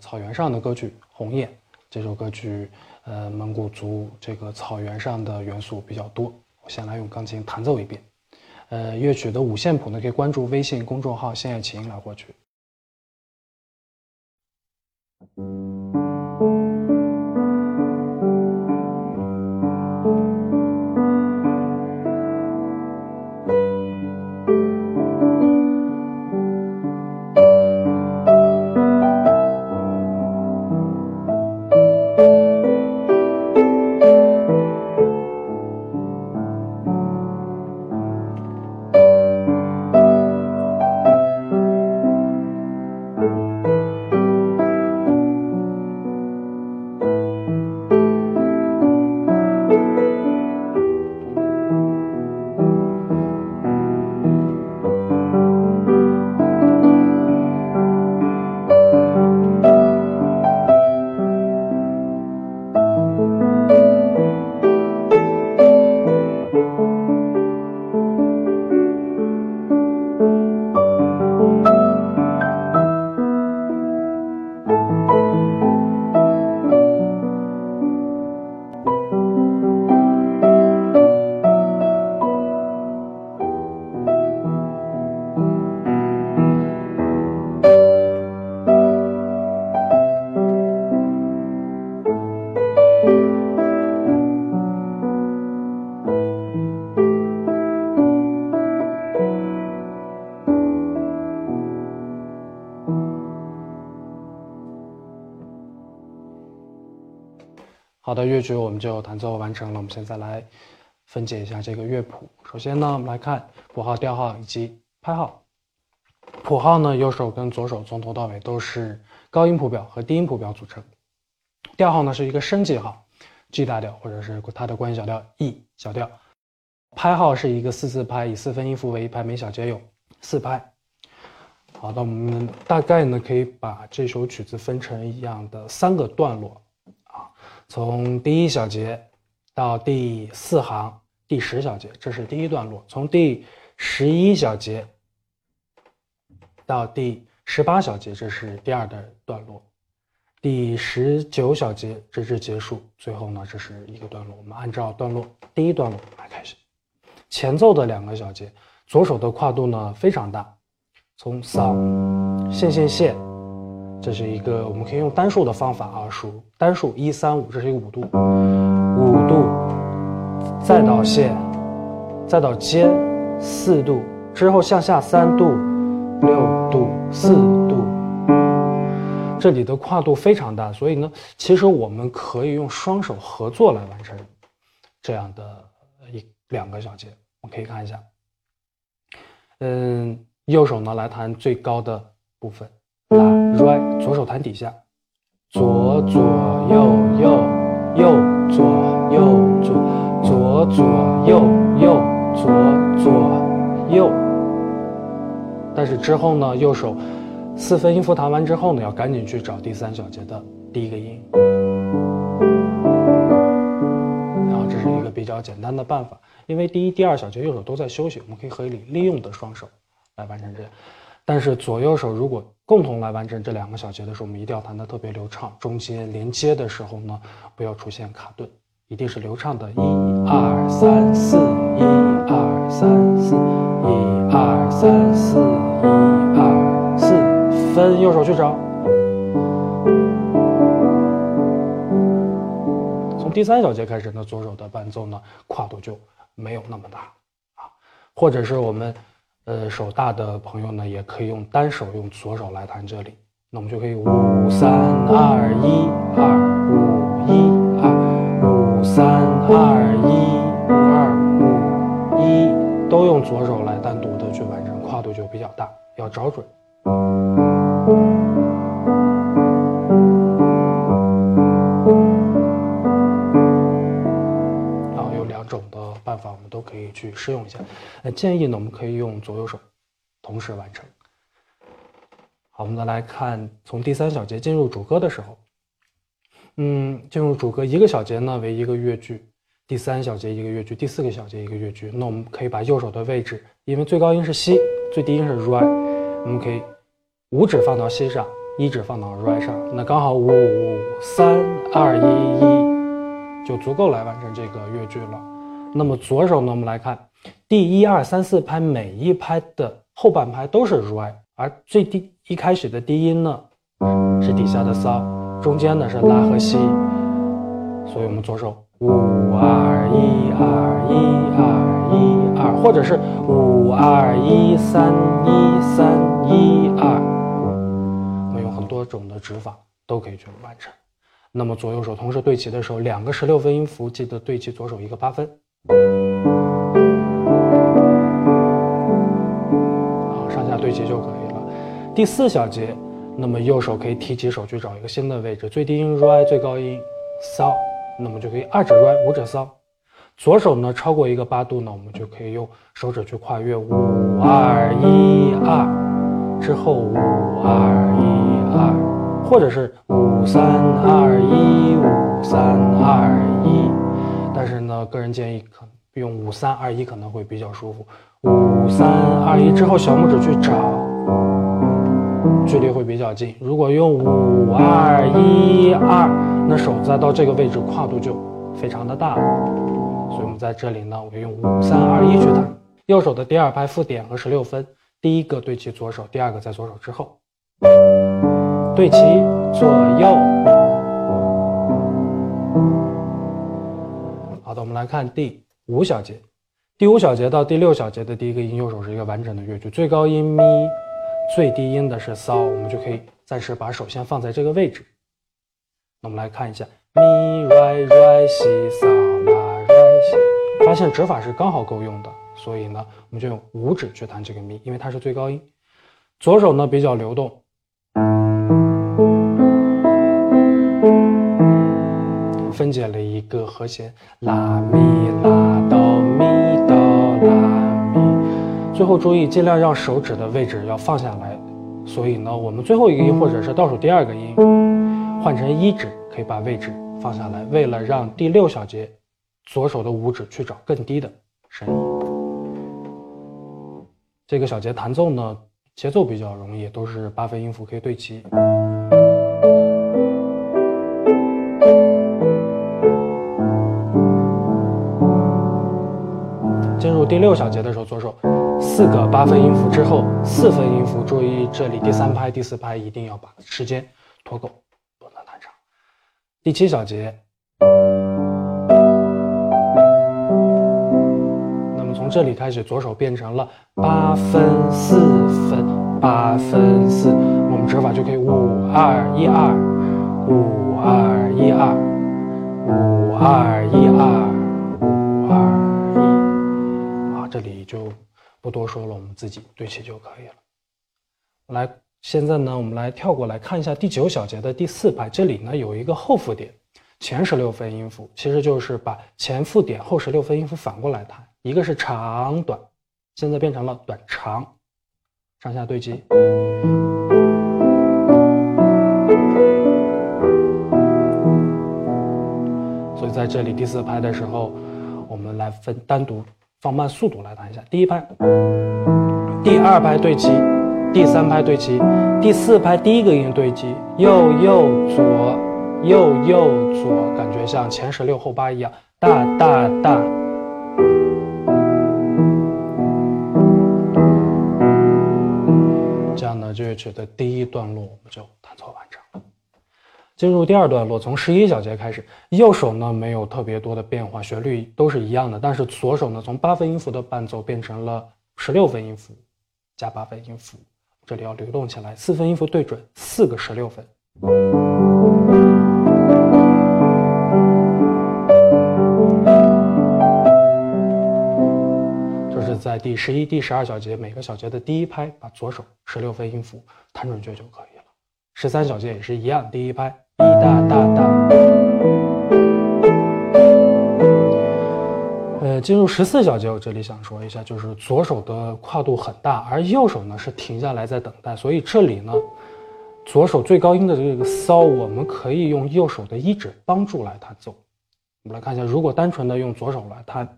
草原上的歌曲《鸿雁》。这首歌曲，呃，蒙古族这个草原上的元素比较多。我先来用钢琴弹奏一遍。呃，乐曲的五线谱呢，可以关注微信公众号“现爱琴”来获取。好的，乐曲我们就弹奏完成了。我们现在来分解一下这个乐谱。首先呢，我们来看谱号、调号以及拍号。谱号呢，右手跟左手从头到尾都是高音谱表和低音谱表组成。调号呢是一个升记号，G 大调或者是它的关系小调 E 小调。拍号是一个四四拍，以四分音符为一拍，每小节有四拍。好的，我们大概呢可以把这首曲子分成一样的三个段落。从第一小节到第四行第十小节，这是第一段落；从第十一小节到第十八小节，这是第二的段落；第十九小节直至结束，最后呢，这是一个段落。我们按照段落第一段落来开始。前奏的两个小节，左手的跨度呢非常大，从扫线线线。这是一个我们可以用单数的方法啊，数单数一三五，这是一个五度，五度，再到线，再到尖，四度之后向下三度，六度，四度，这里的跨度非常大，所以呢，其实我们可以用双手合作来完成这样的一两个小节。我们可以看一下，嗯，右手呢来弹最高的部分。拉左手弹底下，左左右右，右左右左，左左右右，左左右。但是之后呢，右手四分音符弹完之后呢，要赶紧去找第三小节的第一个音。然后这是一个比较简单的办法，因为第一、第二小节右手都在休息，我们可以合理利用的双手来完成这样。但是左右手如果共同来完成这两个小节的时候，我们一定要弹得特别流畅。中间连接的时候呢，不要出现卡顿，一定是流畅的。一二三四，一二三四，一二三四，一二四，分右手去找。从第三小节开始呢，左手的伴奏呢，跨度就没有那么大啊，或者是我们。呃，手大的朋友呢，也可以用单手用左手来弹这里，那我们就可以五三二一二五一二五三二一二五一，都用左手来单独的去完成，跨度就比较大，要找准。可以去试用一下。那建议呢，我们可以用左右手同时完成。好，我们再来看，从第三小节进入主歌的时候，嗯，进入主歌一个小节呢为一个乐句，第三小节一个乐句，第四个小节一个乐句。那我们可以把右手的位置，因为最高音是西，最低音是 re，我们可以五指放到西上，一指放到 r i 上，那刚好五三二一一就足够来完成这个乐句了。那么左手呢，我们来看第一二三四拍每一拍的后半拍都是 right，而最低一开始的低音呢是底下的骚，中间呢是拉和西，所以我们左手五二一二一二一二，或者是五二一三一三一二。我们有很多种的指法都可以去完成。那么左右手同时对齐的时候，两个十六分音符记得对齐左手一个八分。好，上下对齐就可以了。第四小节，那么右手可以提起手去找一个新的位置，最低音 re，最高音 so，那么就可以二指 re，五指 so。左手呢超过一个八度呢，我们就可以用手指去跨越五二一二之后五二一。二，或者是五三二一五三二，但是呢，个人建议可用五三二一可能会比较舒服。五三二一之后，小拇指去找，距离会比较近。如果用五二一二，那手再到这个位置跨度就非常的大了。所以我们在这里呢，我用五三二一去弹。右手的第二拍附点和十六分，第一个对齐左手，第二个在左手之后。对齐左右。好的，我们来看第五小节。第五小节到第六小节的第一个音，右手是一个完整的乐句，最高音咪，最低音的是骚，我们就可以暂时把手先放在这个位置。那我们来看一下咪、来、来、西、嗦、拉、来、西，发现指法是刚好够用的，所以呢，我们就用五指去弹这个咪，因为它是最高音。左手呢比较流动。分解了一个和弦，拉咪拉哆咪哆拉咪。最后注意，尽量让手指的位置要放下来。所以呢，我们最后一个音或者是倒数第二个音，换成一指，可以把位置放下来。为了让第六小节左手的五指去找更低的声音。这个小节弹奏呢，节奏比较容易，都是八分音符可以对齐。第六小节的时候，左手四个八分音符之后，四分音符，注意这里第三拍、第四拍一定要把时间拖够，不能太长。第七小节，那么从这里开始，左手变成了八分四分八分四，我们指法就可以五二一二，五二一二，五二一二。这里就不多说了，我们自己对齐就可以了。来，现在呢，我们来跳过来看一下第九小节的第四拍，这里呢有一个后附点，前十六分音符，其实就是把前附点后十六分音符反过来弹，一个是长短，现在变成了短长，上下对齐。所以在这里第四拍的时候，我们来分单独。放慢速度来弹一下，第一拍，第二拍对齐，第三拍对齐，第四拍第一个音对齐，右右左，右右左，感觉像前十六后八一样，大大大。这样呢，乐曲的第一段落我们就弹奏完成。进入第二段落，从十一小节开始，右手呢没有特别多的变化，旋律都是一样的，但是左手呢从八分音符的伴奏变成了十六分音符加八分音符，这里要流动起来，四分音符对准四个十六分。就是在第十一、第十二小节每个小节的第一拍，把左手十六分音符弹准确就可以了。十三小节也是一样，第一拍。一大大大，呃，进入十四小节，我这里想说一下，就是左手的跨度很大，而右手呢是停下来在等待，所以这里呢，左手最高音的这个骚，我们可以用右手的一指帮助来弹奏。我们来看一下，如果单纯的用左手来弹，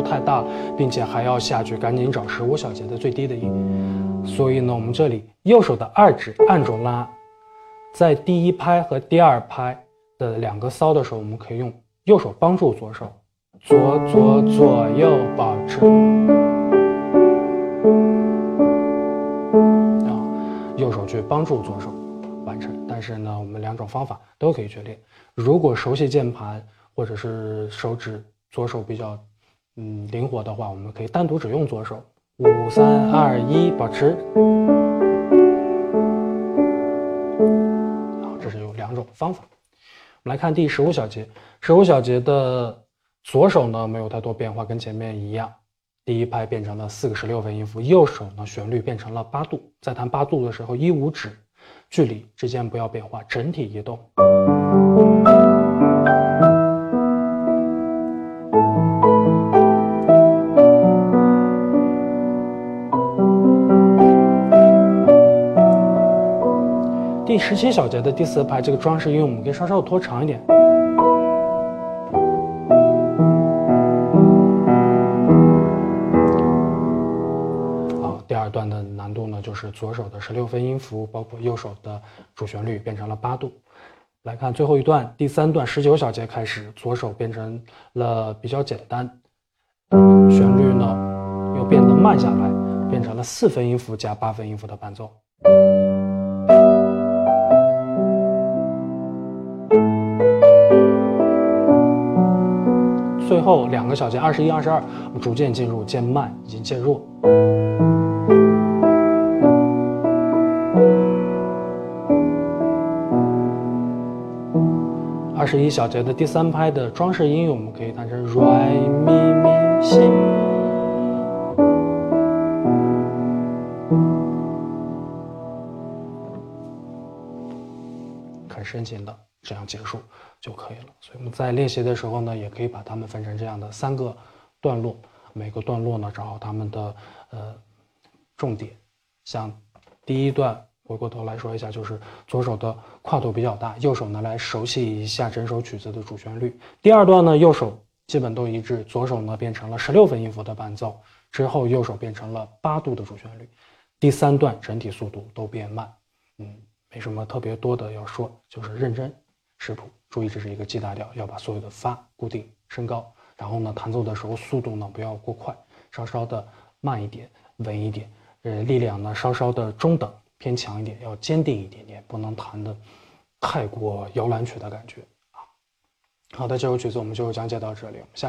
度太大，并且还要下去赶紧找十五小节的最低的音。所以呢，我们这里右手的二指按住拉，在第一拍和第二拍的两个骚的时候，我们可以用右手帮助左手，左左左右保持。啊，右手去帮助左手完成。但是呢，我们两种方法都可以去练。如果熟悉键盘或者是手指左手比较嗯灵活的话，我们可以单独只用左手。五三二一，保持。好，这是有两种方法。我们来看第十五小节，十五小节的左手呢没有太多变化，跟前面一样。第一拍变成了四个十六分音符，右手呢旋律变成了八度。在弹八度的时候，一五指距离之间不要变化，整体移动。第十七小节的第四拍，这个装饰音我们可以稍稍拖长一点。好，第二段的难度呢，就是左手的十六分音符，包括右手的主旋律变成了八度。来看最后一段，第三段十九小节开始，左手变成了比较简单，旋律呢又变得慢下来，变成了四分音符加八分音符的伴奏。最后两个小节二十一、二十二，我们逐渐进入渐慢以及渐弱。二十一小节的第三拍的装饰音，我们可以弹成 re mi mi 西，很深情的这样结束就可以了。所以我们在练习的时候呢，也可以把它们分成这样的三个段落，每个段落呢找好它们的呃重点，像第一段。回过头来说一下，就是左手的跨度比较大，右手呢来熟悉一下整首曲子的主旋律。第二段呢，右手基本都一致，左手呢变成了十六分音符的伴奏，之后右手变成了八度的主旋律。第三段整体速度都变慢，嗯，没什么特别多的要说，就是认真识谱，注意这是一个 G 大调，要把所有的发固定升高，然后呢弹奏的时候速度呢不要过快，稍稍的慢一点，稳一点，呃，力量呢稍稍的中等。偏强一点，要坚定一点点，不能弹的太过摇篮曲的感觉啊。好的，这首曲子我们就讲解到这里，我们下。